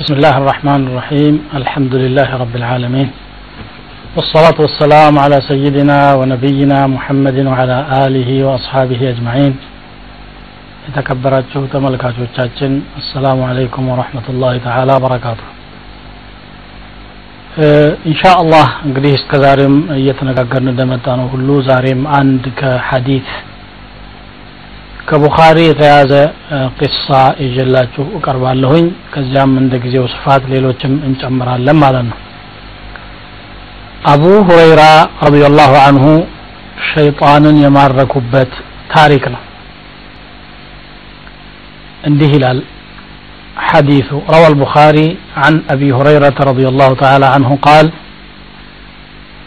بسم الله الرحمن الرحيم الحمد لله رب العالمين والصلاة والسلام على سيدنا ونبينا محمد وعلى آله وأصحابه أجمعين የተከበራችሁ ተመልካቾቻችን አሰላሙ አለይኩም ወረህመቱላሂ ተዓላ በረካቱ ኢንሻአላህ እንግዲህ እስከ ዛሬም እየተነጋገርን እንደመጣ ነው ሁሉ ዛሬም አንድ ከሐዲት ከቡኻሪ የተያዘ ቂሳ ይዤላችሁ እቀርባለሁኝ ከዚያም እንደ ጊዜው ስፋት ሌሎችም እንጨምራለን ማለት ነው አቡ ሁረይራ ረዲየላሁ አንሁ ሸይጣንን የማረኩበት ታሪክ ነው እንዲህ ይላል حديث روى البخاري عن أبي هريرة رضي الله تعالى عنه قال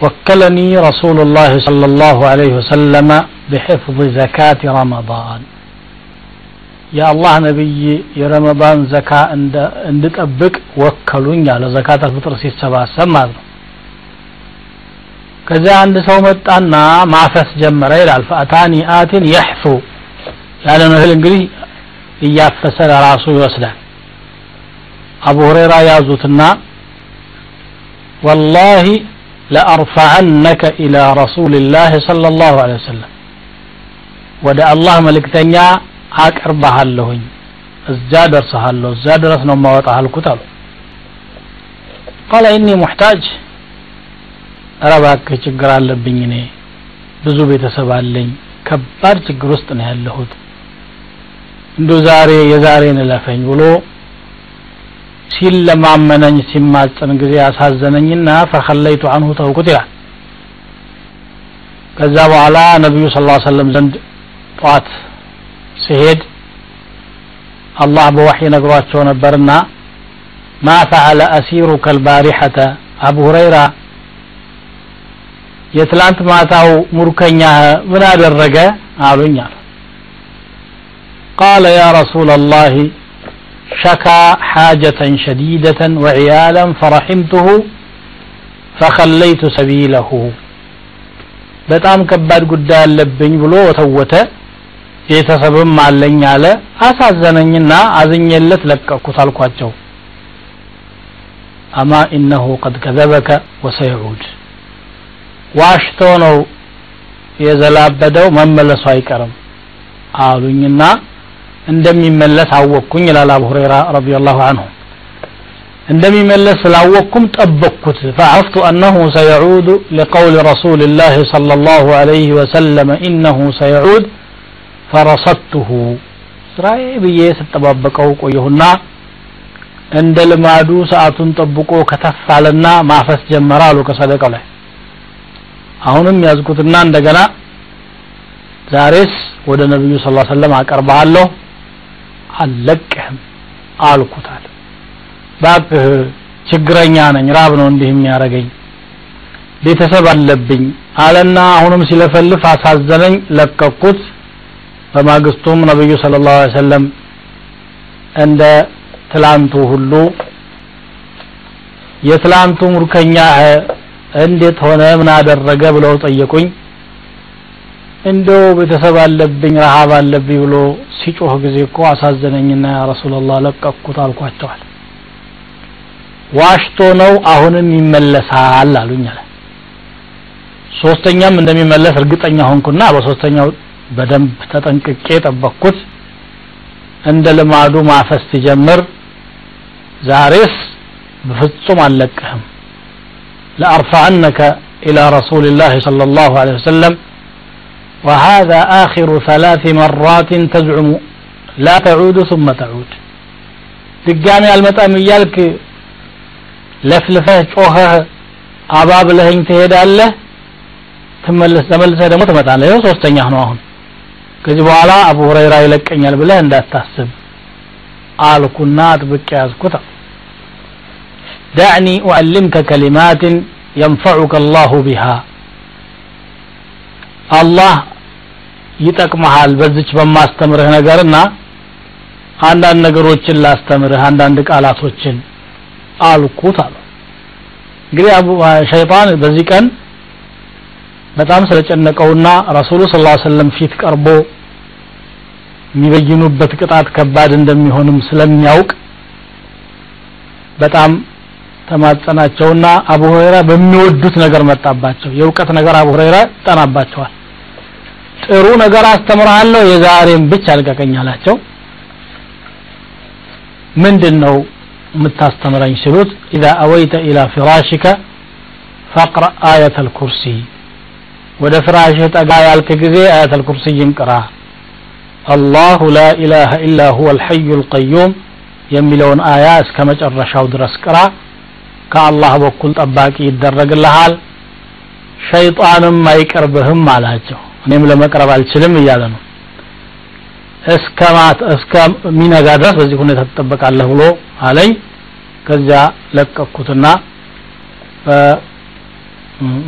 وكلني رسول الله صلى الله عليه وسلم بحفظ زكاة رمضان يا الله نبي يا رمضان زكاة اندتأبك وكلوني على زكاة الفطر سيسبع سمع ከዚያ አንድ ሰው መጣና ማፈስ ጀመረ ይላል ፈአታኒ አትን የሕፉ ያለን እህል እንግዲህ እያፈሰ ለራሱ ይወስዳል አቡ ሁረይራ ያዙትና ወላሂ ለአርፋአነከ ኢላ ረሱልላህ ሰለላሁ ዐለይሂ ወሰለም። ወደ አላህ መልእክተኛ አቅርባሃለሁኝ እዛ ደርሰሃለሁ እዛ ድረስ ነው ማወጣ አልኩት አሉ። ቃለ ኢኒ ሙሕታጅ ኧረ እባክህ ችግር አለብኝ እኔ ብዙ ቤተሰብ አለኝ ከባድ ችግር ውስጥ ነው ያለሁት እንዶ ዛሬ የዛሬን እለፈኝ ብሎ ሲለማመነኝ ሲማጽን ጊዜ አሳዘነኝና ፈከለይቱ አንሁ ተውኩት ይላል። ከዛ በኋላ ነቢዩ ስ ሰለም ዘንድ ጠዋት ሲሄድ አላህ በወሕይ ነግሯቸው ነበርና ማ ፈዓለ አሲሩከ ልባሪሐተ አቡ ሁረይራ የትላንት ማታው ሙርከኛህ ምን አደረገ? አሉኝ ቃለ ያ ረሱላ ላህ شكى حاجة شديدة وعيالا فرحمته فخليت سبيله በጣም ከባድ ጉዳይ አለብኝ ብሎ ወተወተ ቤተሰብም አለኝ አለ አሳዘነኝና አዝኜለት ለቀቅኩት አልኳቸው አማ ኢነሁ ቀድ ከዘበከ ወሰይዑድ ዋሽቶ ነው የዘላበደው መመለሱ አይቀርም አሉኝና እንደሚመለስ አወቅኩኝ ይላል አቡ ሁረይራ ረዲየላሁ አንሁ። እንደሚመለስ ስላወቅኩም ጠበቅኩት። ፈዐፍቱ አነሁ ሰየዑድ ሊቀውል ረሱልላህ ሰለላሁ ዐለይሂ ወሰለም ኢነሁ ሰየዑድ ፈረሰቱሁ ስራዬ ብዬ ስጠባበቀው ቆየሁና እንደ ልማዱ ሰዓቱን ጠብቆ ከተፋለና ማፈስ ጀመረ አሉ ከሰደቀው ላይ። አሁንም ያዝኩትና እንደገና ዛሬስ ወደ ነብዩ ስ ሰለም አቀርብሃለሁ አልለቅህም አልኩታል። ባክህ ችግረኛ ነኝ ራብ ነው እንዲህ የሚያደርገኝ። ቤተሰብ አለብኝ አለና አሁንም ሲለፈልፍ አሳዘነኝ ለቀኩት። በማግስቱም ነብዩ ስለ ላሁ ሰለም እንደ ትላንቱ ሁሉ የትላንቱ ሙርከኛ እንዴት ሆነ ምን አደረገ ብለው ጠየቁኝ እንደው ቤተሰብ አለብኝ ረሃብ አለብኝ ብሎ ሲጮህ ጊዜ እኮ አሳዘነኝና ያ ረሱላላህ ለቀቅኩት አልኳቸዋል። ዋሽቶ ነው አሁንም ይመለሳል አሉኝ አለ። ሶስተኛም እንደሚመለስ እርግጠኛ ሆንኩና በሶስተኛው በደንብ ተጠንቅቄ ጠበቅኩት። እንደ ልማዱ ማፈስ ሲጀምር ዛሬስ በፍጹም አለቅህም። ለአርፋአነከ ኢላ ረሱልላህ ሰለላሁ ዐለይሂ ወሰለም وهذا آخر ثلاث مرات تزعم لا تعود ثم تعود ድጋሚ አልመጣም እያልክ ለፍልፈህ ጮኸህ አባብለኸኝ ትሄዳለህ ትመለስ ተመልሰህ ደግሞ ትመጣለህ ይኸው ሶስተኛ ነው አሁን ከዚህ በኋላ አቡ ሁረይራ ይለቀኛል ብለህ እንዳታስብ አልኩና አጥብቄ ያዝኩት دعني أعلمك كلمات ينفعك الله بها الله ይጠቅመሃል በዚች በማስተምርህ ነገርና አንዳንድ ነገሮችን ላስተምርህ አንዳንድ ቃላቶችን አልኩት አሉ እንግዲህ አቡ ሸይጣን በዚህ ቀን በጣም ስለጨነቀውና ረሱሉ ስ ሰለም ፊት ቀርቦ የሚበይኑበት ቅጣት ከባድ እንደሚሆንም ስለሚያውቅ በጣም ተማጸናቸውና አቡ ሁረይራ በሚወዱት ነገር መጣባቸው። የእውቀት ነገር አቡ ሁረይራ ይጠናባቸዋል ጥሩ ነገር አስተምርሃለሁ። የዛሬም ብቻ አልቀቀኝ አላቸው። ምንድን ነው የምታስተምረኝ ሲሉት ኢዛ አወይተ ኢላ ፊራሽከ ፈቅረ አየተ ልኩርሲ ወደ ፍራሽህ ጠጋ ያልክ ጊዜ አየተ ልኩርሲይን ቅራ። አላሁ ላ ኢላሃ ኢላ ሁወ ልሐዩ ልቀዩም የሚለውን አያ እስከ መጨረሻው ድረስ ቅራ። ከአላህ በኩል ጠባቂ ይደረግልሃል። ሸይጣንም አይቀርብህም አላቸው እኔም ለመቅረብ አልችልም እያለ ነው እስከ ማት እስከ ሚነጋ ድረስ በዚህ ሁኔታ ትጠበቃለህ ብሎ አለኝ ከዚያ ለቀኩትና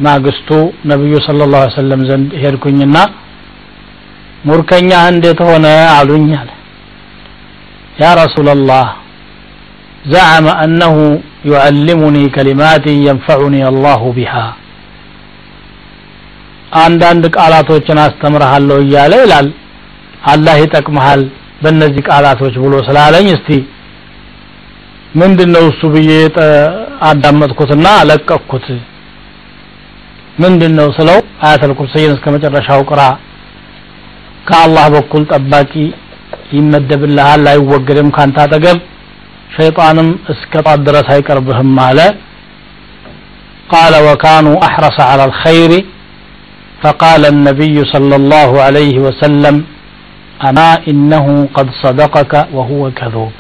ማግስቱ ነብዩ ሰለላሁ ዐለይሂ ወሰለም ዘንድ ሄድኩኝና ሙርከኛ እንዴት ሆነ አሉኝ አለ ያ ረሱላላህ زعم أنه يعلمني كلمات ينفعني الله بها አንዳንድ ቃላቶችን አስተምርሃለሁ እያለ ይላል። አላህ ይጠቅመሃል በእነዚህ ቃላቶች ብሎ ስላለኝ እስቲ ምንድነው እሱ ብዬ አዳመጥኩትና ለቀኩት? ምንድነው ስለው አያተል ኩርሲይን እስከ መጨረሻው ቅራ። ከአላህ በኩል ጠባቂ ይመደብልሃል አይወገድም ካንተ አጠገብ ሸይጣንም እስከ ጧት ድረስ አይቀርብህም አለ። ቃለ ወካኑ አሕረሰ ዐላ አልኸይር فقال النبي صلى الله عليه وسلم أما إنه قد صدقك وهو كذوب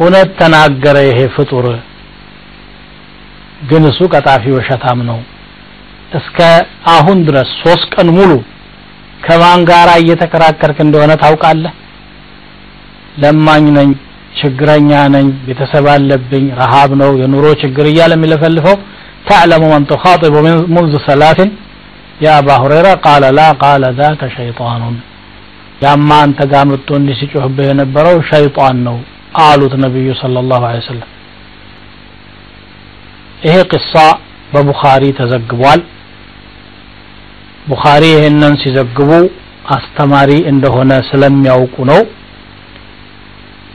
እውነት ተናገረ ይሄ ፍጡር ግን እሱ ቀጣፊ ወሸታም ነው እስከ አሁን ድረስ ሶስት ቀን ሙሉ ከማን ጋራ እየተከራከርክ እንደሆነ ታውቃለህ ለማኝ ነኝ ችግረኛ ነኝ ቤተሰብ አለብኝ ረሃብ ነው የኑሮ ችግር እያለ የሚለፈልፈው تعلم من تخاطب منذ ثلاث يا أبا هريرة قال لا قال ذاك شيطان ያማ አንተ ጋር መጥቶ እንዲህ ሲጮህብህ የነበረው ሸይጣን ነው አሉት ነቢዩ صلى الله عليه وسلم ይሄ ቅሳ በቡኻሪ ተዘግቧል ቡኻሪ ይህንን ሲዘግቡ አስተማሪ እንደሆነ ስለሚያውቁ ነው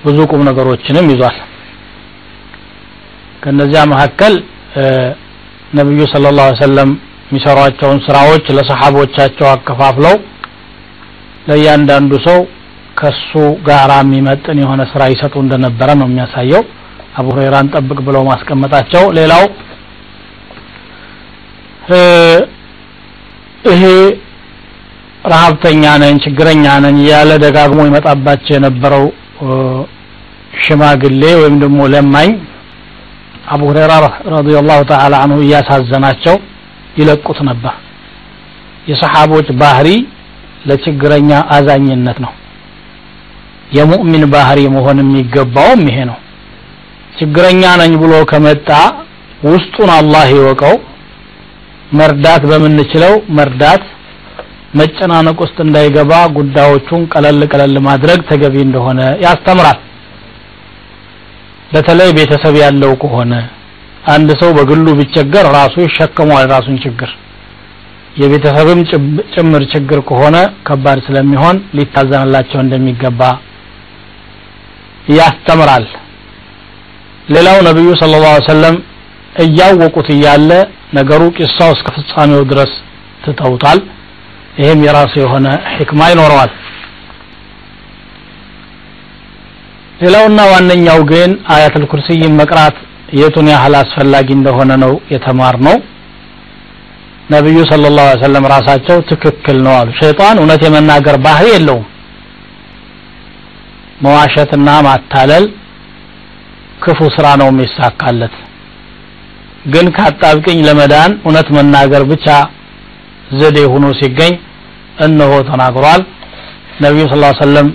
ብዙ ቁም ነገሮችንም ይዟል ከነዚያ መካከል ነብዩ ሰለላሁ ዐለይሂ ወሰለም የሚሰሯቸውን ስራዎች ለሰሃቦቻቸው አከፋፍለው ለእያንዳንዱ ሰው ከሱ ጋራ የሚመጥን የሆነ ስራ ይሰጡ እንደነበረ ነው የሚያሳየው። አቡ ሁረይራን ጠብቅ ብለው ማስቀመጣቸው። ሌላው ይሄ ረሀብተኛ ነኝ ችግረኛ ነኝ እያለ ደጋግሞ ይመጣባቸው የነበረው ሽማግሌ ወይም ደግሞ ለማኝ አቡ ሁረይራ ረዲየላሁ ተዓላ አንሁ እያሳዘናቸው ይለቁት ነበር። የሰሓቦች ባህሪ ለችግረኛ አዛኝነት ነው። የሙእሚን ባህሪ መሆን የሚገባውም ይሄ ነው። ችግረኛ ነኝ ብሎ ከመጣ ውስጡን አላህ ይወቀው። መርዳት በምንችለው መርዳት መጨናነቅ ውስጥ እንዳይገባ ጉዳዮቹን ቀለል ቀለል ማድረግ ተገቢ እንደሆነ ያስተምራል በተለይ ቤተሰብ ያለው ከሆነ አንድ ሰው በግሉ ቢቸገር ራሱ ይሸከመዋል ራሱን ችግር። የቤተሰብም ጭምር ችግር ከሆነ ከባድ ስለሚሆን ሊታዘንላቸው እንደሚገባ ያስተምራል። ሌላው ነብዩ ሰለላሁ ዐለይሂ ወሰለም እያወቁት እያለ ነገሩ ቂሳው እስከ ፍጻሜው ድረስ ትተውታል። ይሄም የራሱ የሆነ ሕክማ ይኖረዋል ሌላውና ዋነኛው ግን አያተል ኩርሲይን መቅራት የቱን ያህል አስፈላጊ እንደሆነ ነው የተማር ነው ነቢዩ ሰለላሁ ዐለይሂ ወሰለም ራሳቸው ትክክል ነው አሉ። ሸይጣን እውነት የመናገር ባህሪ የለውም። መዋሸትና ማታለል ክፉ ስራ ነው የሚሳካለት። ግን ካጣብቅኝ ለመዳን እውነት መናገር ብቻ ዘዴ ሆኖ ሲገኝ እነሆ ተናግሯል። ነቢዩ ስ ሰለም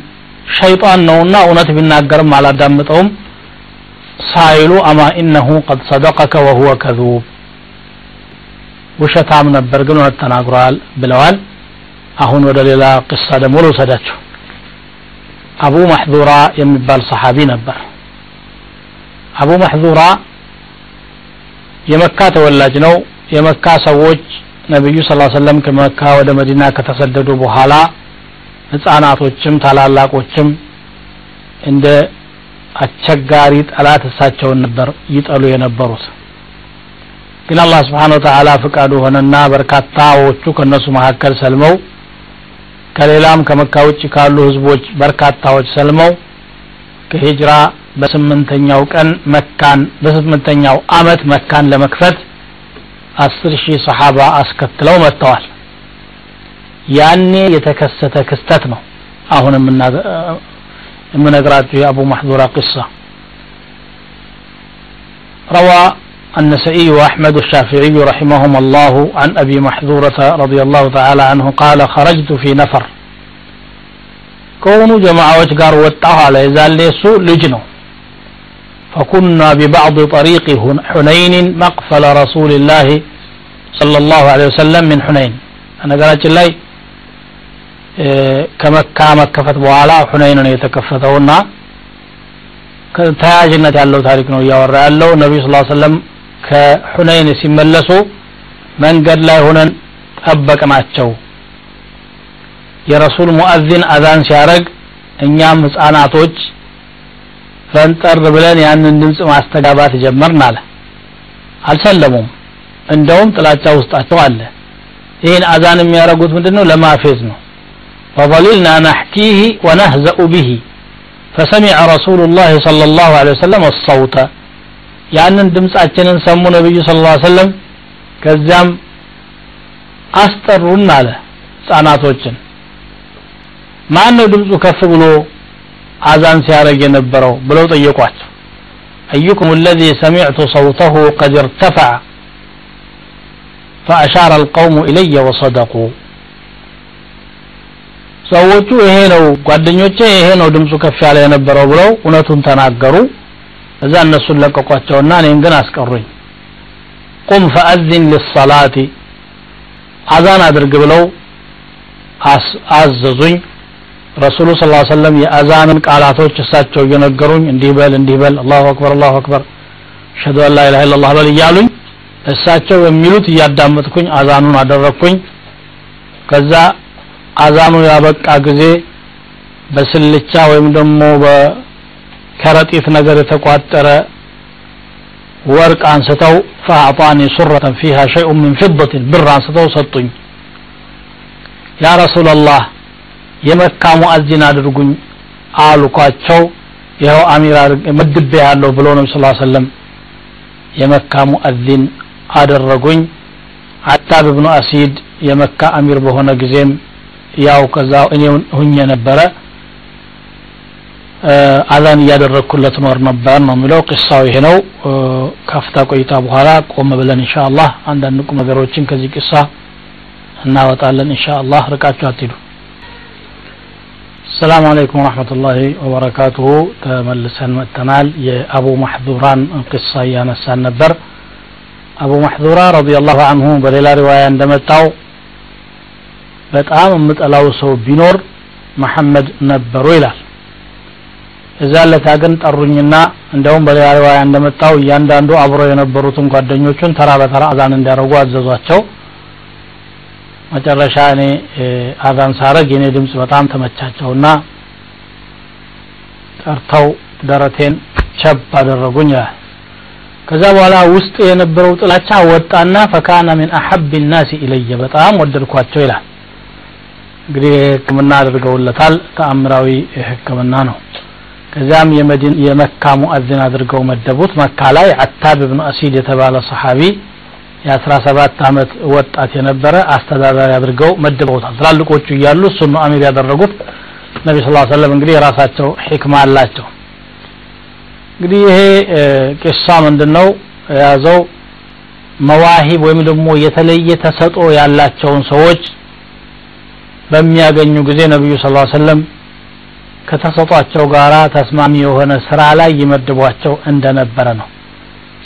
ሸይጣን ነውና እውነት ቢናገርም አላዳምጠውም። ሳይሉ አማ ኢነሁ ቀድ ሰደቀከ ወሁወ ከذብ ውሸታም ነበር ግን እውነት ተናግሯል ብለዋል። አሁን ወደ ሌላ ቅሳ ደግሞ ልውሰዳቸው አቡ ማሕዙራ የሚባል ሰሓቢ ነበር። አቡ ማሕዙራ የመካ ተወላጅ ነው። የመካ ሰዎች ነቢዩ ስ ሰለም ከመካ ወደ መዲና ከተሰደዱ በኋላ ህፃናቶችም ታላላቆችም እንደ አስቸጋሪ ጠላት እሳቸውን ነበር ይጠሉ የነበሩት። ግን አላህ ስብሓን ወተዓላ ፍቃዱ ሆነና በርካታዎቹ ከነሱ መካከል ሰልመው ከሌላም ከመካ ውጭ ካሉ ህዝቦች በርካታዎች ሰልመው ከሂጅራ በስምንተኛው ቀን መካን በስምንተኛው አመት መካን ለመክፈት አስር ሺህ ሰሓባ አስከትለው መጥተዋል ያኔ የተከሰተ ክስተት ነው አሁን የምነግራችሁ የአቡ ማሕዙራ ቅሳ روى النسائي وأحمد الشافعي رحمهما الله عن أبي محذورة رضي الله تعالى عنه قال خرجت في نفر كونوا جماعة وجقار وطاها على يزال سوء لجنه فكنا ببعض طريق حنين مقفل رسول الله صلى الله عليه وسلم من حنين أنا قالت الله ከመካ መከፈት በኋላ ሁነይን ነው የተከፈተውና ተያያዥነት ያለው ታሪክ ነው እያወራ ያለው። ነቢዩ ስ ሰለም ከሁነይን ሲመለሱ መንገድ ላይ ሆነን ጠበቅናቸው። የረሱል ሙአዚን አዛን ሲያደረግ እኛም ህፃናቶች ፈንጠር ብለን ያንን ድምፅ ማስተጋባት ጀመርን አለ። አልሰለሙም። እንደውም ጥላቻ ውስጣቸው አለ። ይህን አዛን የሚያደርጉት ምንድነው? ለማፌዝ ነው فظللنا نحكيه ونهزأ به فسمع رسول الله صلى الله عليه وسلم الصوت ያንን ድምፃችንን ሰሙ ነብዩ ስለ ላ ሰለም ከዚያም አስጠሩን አለ ህጻናቶችን ማን ነው ድምፁ ከፍ ብሎ አዛን ሲያደርግ የነበረው ብለው ጠየቋቸው أيكم الذي سمعت صوته قد ارتفع فأشار القوم إلي وصدقوا ሰዎቹ ይሄ ነው ጓደኞቼ ይሄ ነው ድምፁ ከፍ ያለ የነበረው ብለው እውነቱን ተናገሩ። እዛ እነሱን ለቀቋቸውና እኔን ግን አስቀሩኝ። ቁም ፈአዚን ሊሰላቲ አዛን አድርግ ብለው አዘዙኝ። ረሱሉ ስ ሰለም የአዛንን ቃላቶች እሳቸው እየነገሩኝ እንዲህ በል እንዲህ በል አላሁ አክበር አላሁ አክበር አሽሀዱ አን ላ ኢላላህ በል እያሉኝ እሳቸው የሚሉት እያዳመጥኩኝ አዛኑን አደረግኩኝ። ከዛ አዛኑ ያበቃ ጊዜ በስልቻ ወይም ደግሞ በከረጢት ነገር የተቋጠረ ወርቅ አንስተው ፈአዕጣኒ ሱረተን ፊሃ ሸይኡን ምን ፊደትን ብር አንስተው ሰጡኝ። ያ ረሱላላህ የመካ ሙአዚን አድርጉኝ አልኳቸው። ይኸው አሚር መድቤ ያለው ብሎ ነቢ ስ ሰለም የመካ ሙአዚን አደረጉኝ። አታብ ብኑ አሲድ የመካ አሚር በሆነ ጊዜም ያው ከዛ እኔ ሁኜ ነበረ። አዛን እያደረግኩለት ኖር ነበር ነው የሚለው። ቅሳው ይሄ ነው። ከፍታ ቆይታ በኋላ ቆም ብለን ኢንሻአላህ አንዳንድ ቁም ነገሮችን ከዚህ ቅሳ እናወጣለን ኢንሻአላህ። ርቃችሁ አትሄዱ ሰላም አለይኩም ወራህመቱላሂ ወበረካቱሁ። ተመልሰን መጥተናል። የአቡ ማህዙራን ቅሳ እያነሳን ነበር። አቡ ማህዙራ ረዲየላሁ አንሁ በሌላ ሪዋያ እንደመጣው በጣም የምጠላው ሰው ቢኖር መሐመድ ነበሩ ይላል። እዛ ለታ ግን ጠሩኝና እንደውም በሌላ ሪዋያ እንደመጣው እያንዳንዱ አብሮ የነበሩትን ጓደኞቹን ተራ በተራ አዛን እንዲያደርጉ አዘዟቸው። መጨረሻ እኔ አዛን ሳረግ የኔ ድምፅ በጣም ተመቻቸውና ጠርተው ደረቴን ቸብ አደረጉኝ ይላል። ከዛ በኋላ ውስጥ የነበረው ጥላቻ ወጣና ፈካነ ሚን አሐብ ናሲ በጣም ወደድኳቸው ይላል እንግዲህ ህክምና አድርገውለታል። ተአምራዊ ህክምና ነው። ከዚያም የመካ ሙአዚን አድርገው መደቡት። መካ ላይ አታብ ብኑ አሲድ የተባለ ሰሓቢ የአስራ ሰባት አመት ወጣት የነበረ አስተዳዳሪ አድርገው መድበውታል። ትላልቆቹ እያሉ እሱን ነው አሚር ያደረጉት። ነቢ ስ ሰለም እንግዲህ የራሳቸው ሕክማ አላቸው። እንግዲህ ይሄ ቂሳ ምንድን ነው የያዘው መዋሂብ ወይም ደግሞ የተለየ ተሰጦ ያላቸውን ሰዎች በሚያገኙ ጊዜ ነቢዩ ስ ሰለም ከተሰጧቸው ጋራ ተስማሚ የሆነ ስራ ላይ ይመድቧቸው እንደነበረ ነው።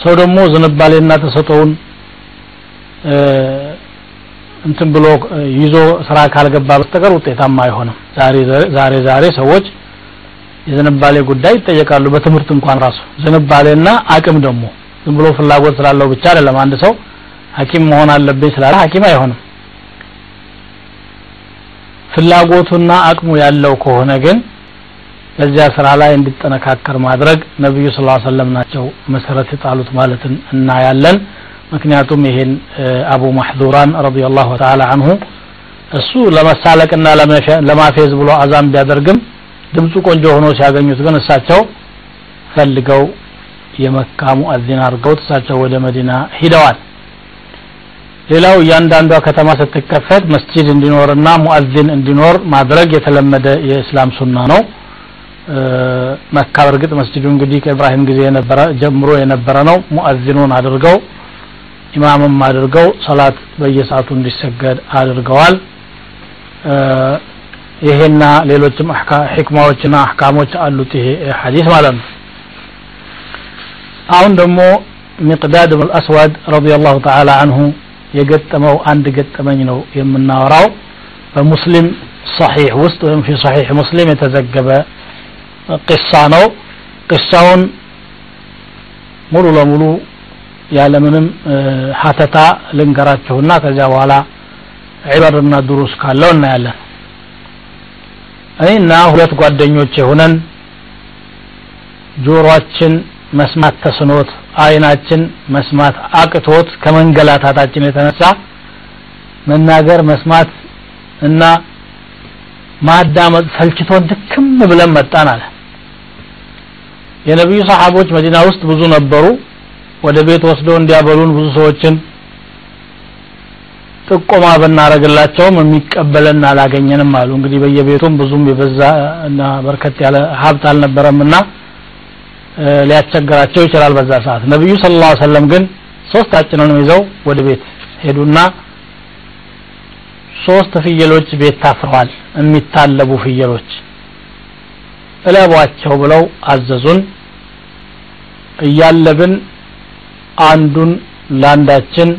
ሰው ደግሞ ዝንባሌና ተሰጦውን እንትን ብሎ ይዞ ስራ ካልገባ በስተቀር ውጤታማ አይሆንም። ዛሬ ዛሬ ሰዎች የዝንባሌ ጉዳይ ይጠየቃሉ። በትምህርት እንኳን ራሱ ዝንባሌና አቅም ደግሞ ዝም ብሎ ፍላጎት ስላለው ብቻ አይደለም። አንድ ሰው ሀኪም መሆን አለብኝ ስላለ ሀኪም አይሆንም ፍላጎቱና አቅሙ ያለው ከሆነ ግን በዚያ ስራ ላይ እንዲጠነካከር ማድረግ ነብዩ ዐለይሂ ወሰለም ናቸው መሰረት የጣሉት ማለትን እናያለን። ምክንያቱም ይሄን አቡ ማህዙራን ረዲየላሁ ተዓላ አንሁ እሱ ለመሳለቅና ለማፌዝ ብሎ አዛም ቢያደርግም ድምፁ ቆንጆ ሆኖ ሲያገኙት ግን እሳቸው ፈልገው የመካ ሙአዚን አድርገውት እሳቸው ወደ መዲና ሂደዋል ሌላው እያንዳንዷ ከተማ ስትከፈት መስጂድ እንዲኖርና ሙአዚን እንዲኖር ማድረግ የተለመደ የእስላም ሱና ነው። መካ በርግጥ መስጂዱ እንግዲህ ከኢብራሂም ጊዜ የነበረ ጀምሮ የነበረ ነው። ሙአዚኑን አድርገው ኢማምም አድርገው ሰላት በየሰዓቱ እንዲሰገድ አድርገዋል። ይሄና ሌሎችም ሕክማዎችና አህካሞች አሉት ይሄ ሐዲስ ማለት ነው። አሁን ደግሞ ሚቅዳድ ብን አስዋድ ረዲየላሁ ተዓላ አንሁ የገጠመው አንድ ገጠመኝ ነው የምናወራው። በሙስሊም ሰሒሕ ውስጥ ወይም ፊ ሰሒሕ ሙስሊም የተዘገበ ቅሳ ነው። ቅሳውን ሙሉ ለሙሉ ያለምንም ሀተታ ልንገራችሁና ከዚያ በኋላ ዒበርና ድሩስ ካለው እናያለን። እኔና ሁለት ጓደኞች የሆነን ጆሮአችን መስማት ተስኖት አይናችን መስማት አቅቶት ከመንገላታታችን የተነሳ መናገር መስማት እና ማዳመጥ ሰልችቶን ድክም ብለን መጣን አለ። የነቢዩ ሰሓቦች መዲና ውስጥ ብዙ ነበሩ። ወደ ቤት ወስደው እንዲያበሉን ብዙ ሰዎችን ጥቆማ ብናረግላቸውም የሚቀበለን አላገኘንም አሉ። እንግዲህ በየቤቱም ብዙም የበዛ እና በርከት ያለ ሀብት አልነበረምና ሊያስቸግራቸው ይችላል በዛ ሰዓት። ነብዩ ሰለላሁ ዐለይሂ ወሰለም ግን ሶስታችንንም ይዘው ወደ ቤት ሄዱና ሶስት ፍየሎች ቤት ታስረዋል የሚታለቡ ፍየሎች እለቧቸው ብለው አዘዙን። እያለብን አንዱን ለአንዳችን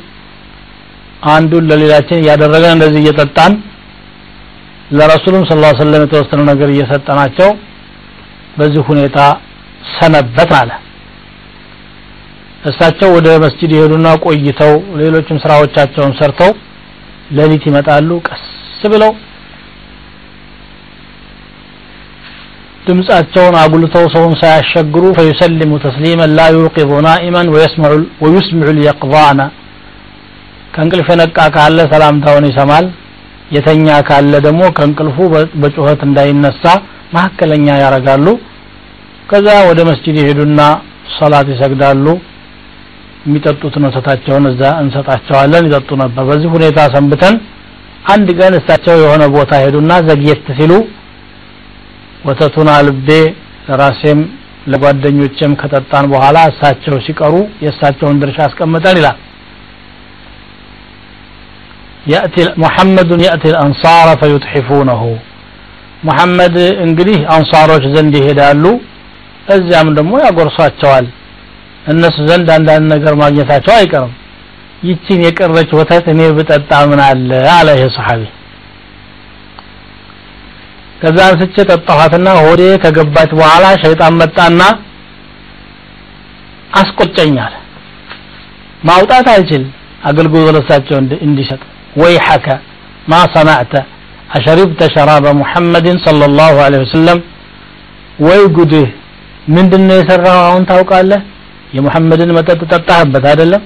አንዱን ለሌላችን እያደረገን እንደዚህ እየጠጣን ለረሱሉም ስለ ላ ሰለም የተወሰነ ነገር እየሰጠናቸው በዚህ ሁኔታ ሰነበት አለ። እሳቸው ወደ መስጂድ ይሄዱና ቆይተው ሌሎችም ስራዎቻቸውን ሰርተው ሌሊት ይመጣሉ ቀስ ብለው ድምጻቸውን አጉልተው ሰውን ሳያሸግሩ ፈዩሰሊሙ ተስሊመን ላ ዩቂዙ ናኢመን ወዩስሚዑ ልየቅዛነ ከእንቅልፍ የነቃ ካለ ሰላምታውን ይሰማል የተኛ ካለ ደግሞ ከእንቅልፉ በጩኸት እንዳይነሳ መካከለኛ ያረጋሉ ከዛ ወደ መስጂድ ይሄዱና ሰላት ይሰግዳሉ የሚጠጡትን ወተታቸውን እዛ እንሰጣቸዋለን ይጠጡ ነበር በዚህ ሁኔታ ሰንብተን አንድ ቀን እሳቸው የሆነ ቦታ ሄዱና ዘግየት ሲሉ ወተቱን አልቤ ለራሴም ለጓደኞችም ከጠጣን በኋላ እሳቸው ሲቀሩ የእሳቸውን ድርሻ አስቀምጠን ይላል يأتي محمد يأتي الأنصار فيتحفونه محمد እንግዲህ አንሳሮች ዘንድ ይሄዳሉ እዚያም ደግሞ ያጎርሷቸዋል። እነሱ ዘንድ አንዳንድ ነገር ማግኘታቸው አይቀርም። ይችን የቀረች ወተት እኔ ብጠጣ ምን አለ? አለ ይሄ ሰሐቢ ከዛ አንስቼ ጠጣኋትና ሆዴ ከገባች በኋላ ሸይጣን መጣና አስቆጨኛል ማውጣት አይችል አገልግሎት ለሳቸው እንዲሰጥ ወይ ሐከ ማ ሰናዕተ አሸሪብተ ሸራበ ሙሐመድን ሰለላሁ ዐለይሂ ወሰለም። ወይ ጉድህ! ምንድነው የሰራው አሁን ታውቃለህ? የሙሐመድን መጠጥ ጠጣህበት አይደለም?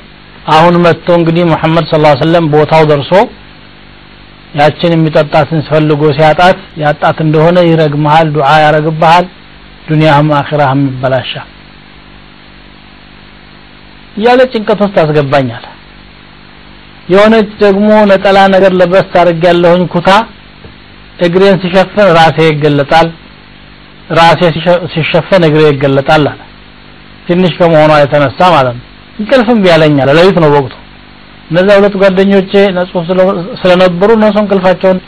አሁን መጥቶ እንግዲህ ሰለላሁ ዐለይሂ ወሰለም ቦታው ደርሶ ያችን የሚጠጣትን ፈልጎ ሲያጣት ያጣት እንደሆነ ይረግመሃል ዱዓ ያረግብሃል። ዱንያህም አኺራህም ይበላሻል። እያለ ጭንቀት ውስጥ አስገባኛል። የሆነች ደግሞ ነጠላ ነገር ለበስ ታርግ ያለሁኝ ኩታ እግሬን ሲሸፍን ራሴ ይገለጣል ራሴ ሲሸፈን እግሬ ይገለጣል ትንሽ ከመሆኗ የተነሳ ማለት ነው። እንቅልፍም ቢያለኛል ለሊት ነው ወቅቱ። እነዛ ሁለት ጓደኞቼ ነጹህ ስለነበሩ እነሱ እንቅልፋቸውን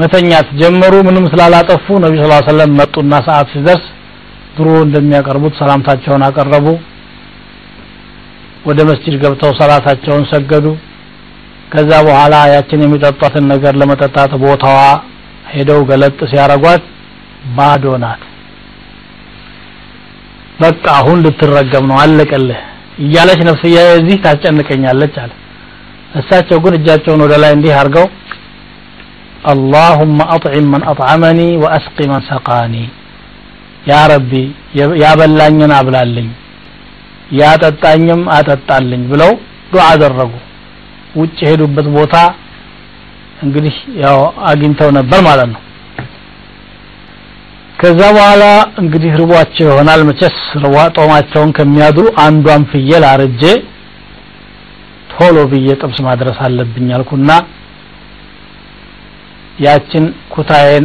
መተኛት ጀመሩ። ምንም ስላላጠፉ ነቢ ስ ሰለም መጡና ሰዓት ሲደርስ ድሮ እንደሚያቀርቡት ሰላምታቸውን አቀረቡ። ወደ መስጂድ ገብተው ሰላታቸውን ሰገዱ። ከዛ በኋላ ያችን የሚጠጧትን ነገር ለመጠጣት ቦታዋ ሄደው ገለጥ ሲያረጓት ባዶ ናት በቃ አሁን ልትረገም ነው አለቀልህ እያለች ነፍስያ እዚህ ታስጨንቀኛለች አለ እሳቸው ግን እጃቸውን ወደ ላይ እንዲህ አድርገው اللهم أطعم من أطعمني وأسق من سقاني ያ ረቢ ያበላኝን አብላልኝ ያጠጣኝም አጠጣልኝ ብለው ዱዓ አደረጉ ውጭ የሄዱበት ቦታ እንግዲህ ያው አግኝተው ነበር ማለት ነው ከዛ በኋላ እንግዲህ ርቧቸው ይሆናል መቸስ። ርዋ ጦማቸውን ከሚያድሩ አንዷን ፍየል አርጄ ቶሎ ብዬ ጥብስ ማድረስ አለብኝ አልኩና ያችን ኩታዬን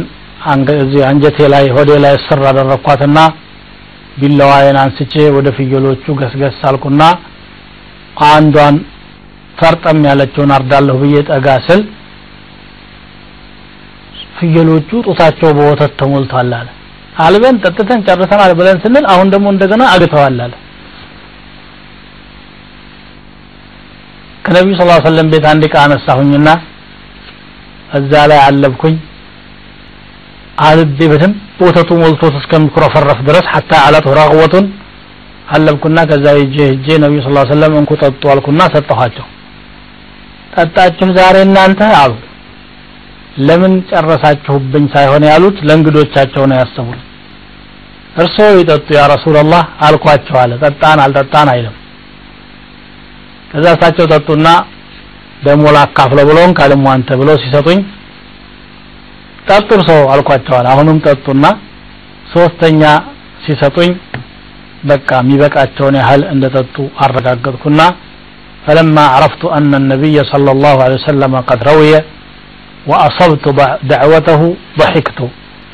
እዚህ አንጀቴ ላይ ሆዴ ላይ ስር አደረኳትና ቢላዋዬን አንስቼ ወደ ፍየሎቹ ገስገስ አልኩና አንዷን ፈርጠም ያለችውን አርዳለሁ ብዬ ጠጋ ስል ፍየሎቹ ጡታቸው በወተት ተሞልቷል አለ አልበን ጠጥተን ጨርሰናል ብለን ስንል አሁን ደግሞ እንደገና አግተዋል አለ። ከነቢዩ ስ ሰለም ቤት አንድ ዕቃ አነሳሁኝና እዛ ላይ አለብኩኝ። አልቤ በደንብ ወተቱ ሞልቶት እስከሚኩረፈረፍ ድረስ ሐታ አላት ረቅወቱን አለብኩና ከዛ ሄጄ ሄጄ ነቢዩ ስ ሰለም እንኩ ጠጡ አልኩና ሰጠኋቸው። ጠጣችሁ ዛሬ እናንተ አሉ። ለምን ጨረሳችሁብኝ ሳይሆን ያሉት ለእንግዶቻቸው ነው ያሰቡት እርስዎ ይጠጡ ያ ረሱላላህ አልኳቸው አለ ጠጣን አልጠጣን አይልም። ከዛ እሳቸው ጠጡና ደግሞ ላካፍለ ብሎን ካልም አንተ ብሎ ሲሰጡኝ ጠጡ እርስዎ አልኳቸዋል አሁንም ጠጡና ሶስተኛ ሲሰጡኝ በቃ የሚበቃቸውን ያህል እንደጠጡ አረጋገጥኩና فلما عرفت أن النبي صلى الله عليه وسلم قد روي وأصبت دعوته ضحكت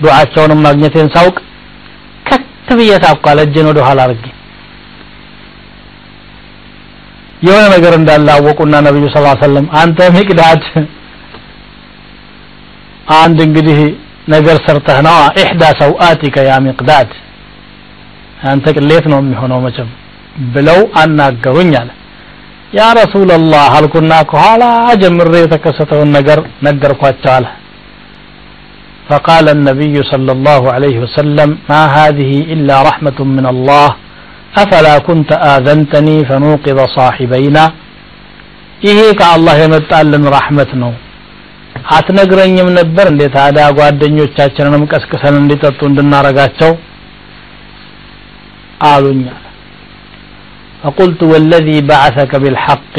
دعاء ما سوق ከት ብዬ ሳቅኩ አለ እጄን ወደ ኋላ አድርጌ። የሆነ ነገር እንዳለ አወቁና ነብዩ ስ ሰለም አንተ ሚቅዳድ አንድ እንግዲህ ነገር ሰርተህ ነዋ ኢሕዳ ሰውአቲከ ያ ሚቅዳድ አንተ ቅሌት ነው የሚሆነው መቼም ብለው አናገሩኝ አለ። ያ ረሱላላህ አልኩና ከኋላ ጀምሬ የተከሰተውን ነገር ነገርኳቸው አለ فقال النبي صلى الله عليه وسلم ما هذه إلا رحمة من الله أفلا كنت آذنتني فنوقظ صاحبينا ይሄ ከአላህ የመጣልን ረሕመት ነው አትነግረኝም ነበር እንዴ ታዲያ ጓደኞቻችንንም ቀስቅሰን እንዲጠጡ እንድናረጋቸው አሉኛል فقلت والذي بعثك بالحق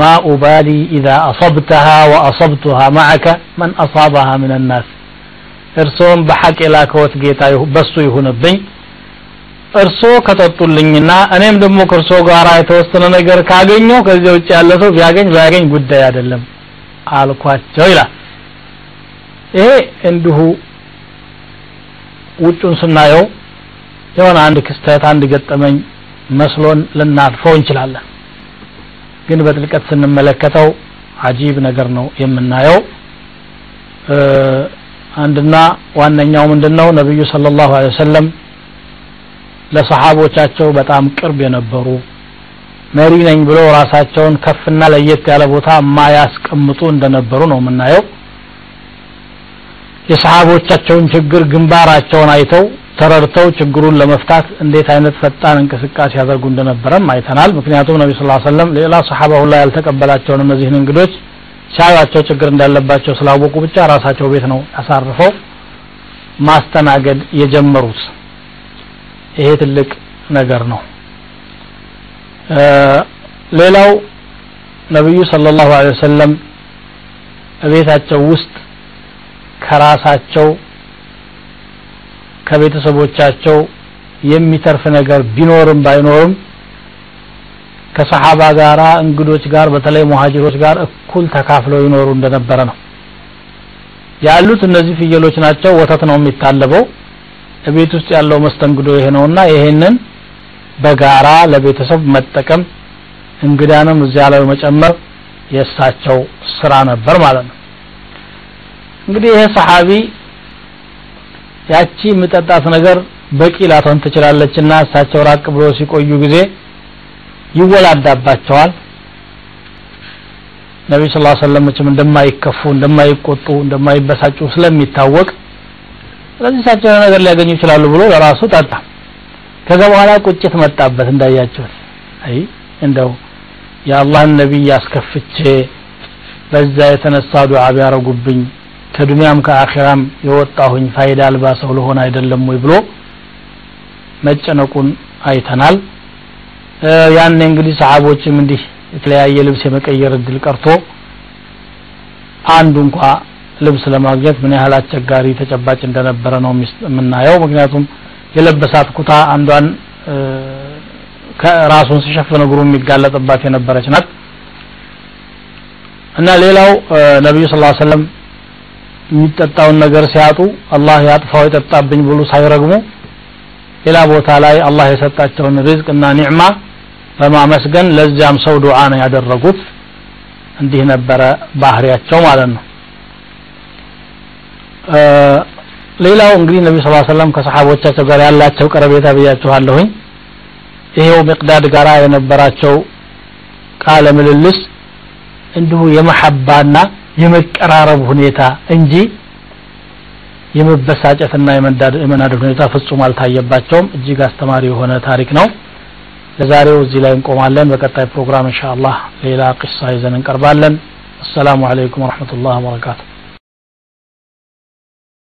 ما أبالي إذا أصبتها وأصبتها معك من أصابها من الناس እርሶም በሐቅ የላከወት ጌታ በሱ ይሁንብኝ። እርሶ ከጠጡልኝና እኔም ደግሞ ከእርሶ ጋር የተወሰነ ነገር ካገኘው ከዚህ ውጭ ያለ ሰው ቢያገኝ ቢያገኝ ጉዳይ አይደለም አልኳቸው ይላል። ይሄ እንዲሁ ውጩን ስናየው የሆነ አንድ ክስተት አንድ ገጠመኝ መስሎን ልናልፈው እንችላለን። ግን በጥልቀት ስንመለከተው አጂብ ነገር ነው የምናየው አንድና ዋነኛው ምንድነው? ነብዩ ሰለላሁ ዐለይሂ ወሰለም ለሰሃቦቻቸው በጣም ቅርብ የነበሩ መሪ ነኝ ብሎ ራሳቸውን ከፍና ለየት ያለ ቦታ ማያስቀምጡ እንደነበሩ ነው የምናየው። የሰሃቦቻቸውን ችግር ግንባራቸውን አይተው ተረድተው ችግሩን ለመፍታት እንዴት አይነት ፈጣን እንቅስቃሴ ያደርጉ እንደነበረም አይተናል። ምክንያቱም ነቢ ስ ሌላ ሰሓባ ሁላ ያልተቀበላቸውን እነዚህን እንግዶች ሲያዩቸው ችግር እንዳለባቸው ስላወቁ ብቻ ራሳቸው ቤት ነው አሳርፈው ማስተናገድ የጀመሩት። ይሄ ትልቅ ነገር ነው። ሌላው ነብዩ ሰለላሁ ዐለይሂ ወሰለም ቤታቸው ውስጥ ከራሳቸው ከቤተሰቦቻቸው የሚተርፍ ነገር ቢኖርም ባይኖርም ከሰሓባ ጋራ እንግዶች ጋር በተለይ ሙሃጅሮች ጋር እኩል ተካፍለው ይኖሩ እንደነበረ ነው። ያሉት እነዚህ ፍየሎች ናቸው። ወተት ነው የሚታለበው። ቤት ውስጥ ያለው መስተንግዶ ይሄ ነውና ይሄንን በጋራ ለቤተሰብ መጠቀም እንግዳንም እዚያ ላይ መጨመር የእሳቸው ስራ ነበር ማለት ነው። እንግዲህ ይሄ ሰሓቢ ያቺ የምጠጣት ነገር በቂ ላትሆን ትችላለችና እሳቸው ራቅ ብሎ ሲቆዩ ጊዜ ይወላዳባቸዋል። ነቢዩ ስ ሰለሞችም እንደማይከፉ እንደማይቆጡ እንደማይበሳጩ ስለሚታወቅ ስለዚህ እሳቸው ነገር ሊያገኙ ይችላሉ ብሎ ለራሱ ጠጣ ከዛ በኋላ ቁጭት መጣበት እንዳያችሁት። አይ እንደው የአላህን ነቢይ አስከፍቼ በዛ የተነሳ ዱዓ ቢያረጉብኝ ከዱንያም ከአኺራም የወጣሁኝ ፋይዳ አልባ ሰው ለሆነ አይደለም ወይ ብሎ መጨነቁን አይተናል ያኔ እንግዲህ ሰሃቦችም እንዲህ የተለያየ ልብስ የመቀየር እድል ቀርቶ አንዱ እንኳ ልብስ ለማግኘት ምን ያህል አስቸጋሪ ተጨባጭ እንደነበረ ነው የምናየው። ምክንያቱም የለበሳት ኩታ አንዷን ራሱን ሲሸፍን እግሩ የሚጋለጥባት የነበረች ናት። እና ሌላው ነቢዩ ስ ሰለም የሚጠጣውን ነገር ሲያጡ አላህ ያጥፋው የጠጣብኝ ብሎ ሳይረግሙ ሌላ ቦታ ላይ አላህ የሰጣቸውን ሪዝቅ እና ኒዕማ በማመስገን ለዚያም ሰው ዱዓ ነው ያደረጉት። እንዲህ ነበረ ባህሪያቸው ማለት ነው። ሌላው እንግዲህ ነቢ ስ ሰለም ከሰሓቦቻቸው ጋር ያላቸው ቀረቤታ ብያችኋለሁኝ። ይሄው ሚቅዳድ ጋር የነበራቸው ቃለ ምልልስ እንዲሁ የመሐባና የመቀራረብ ሁኔታ እንጂ የመበሳጨትና የመናደድ ሁኔታ ፍጹም አልታየባቸውም። እጅግ አስተማሪ የሆነ ታሪክ ነው ለዛሬው እዚህ ላይ እንቆማለን። በቀጣይ ፕሮግራም ኢንሻአላህ ሌላ ቅሳ ይዘን እንቀርባለን። አሰላሙ አለይኩም ወረህመቱላህ ወበረካቱሁ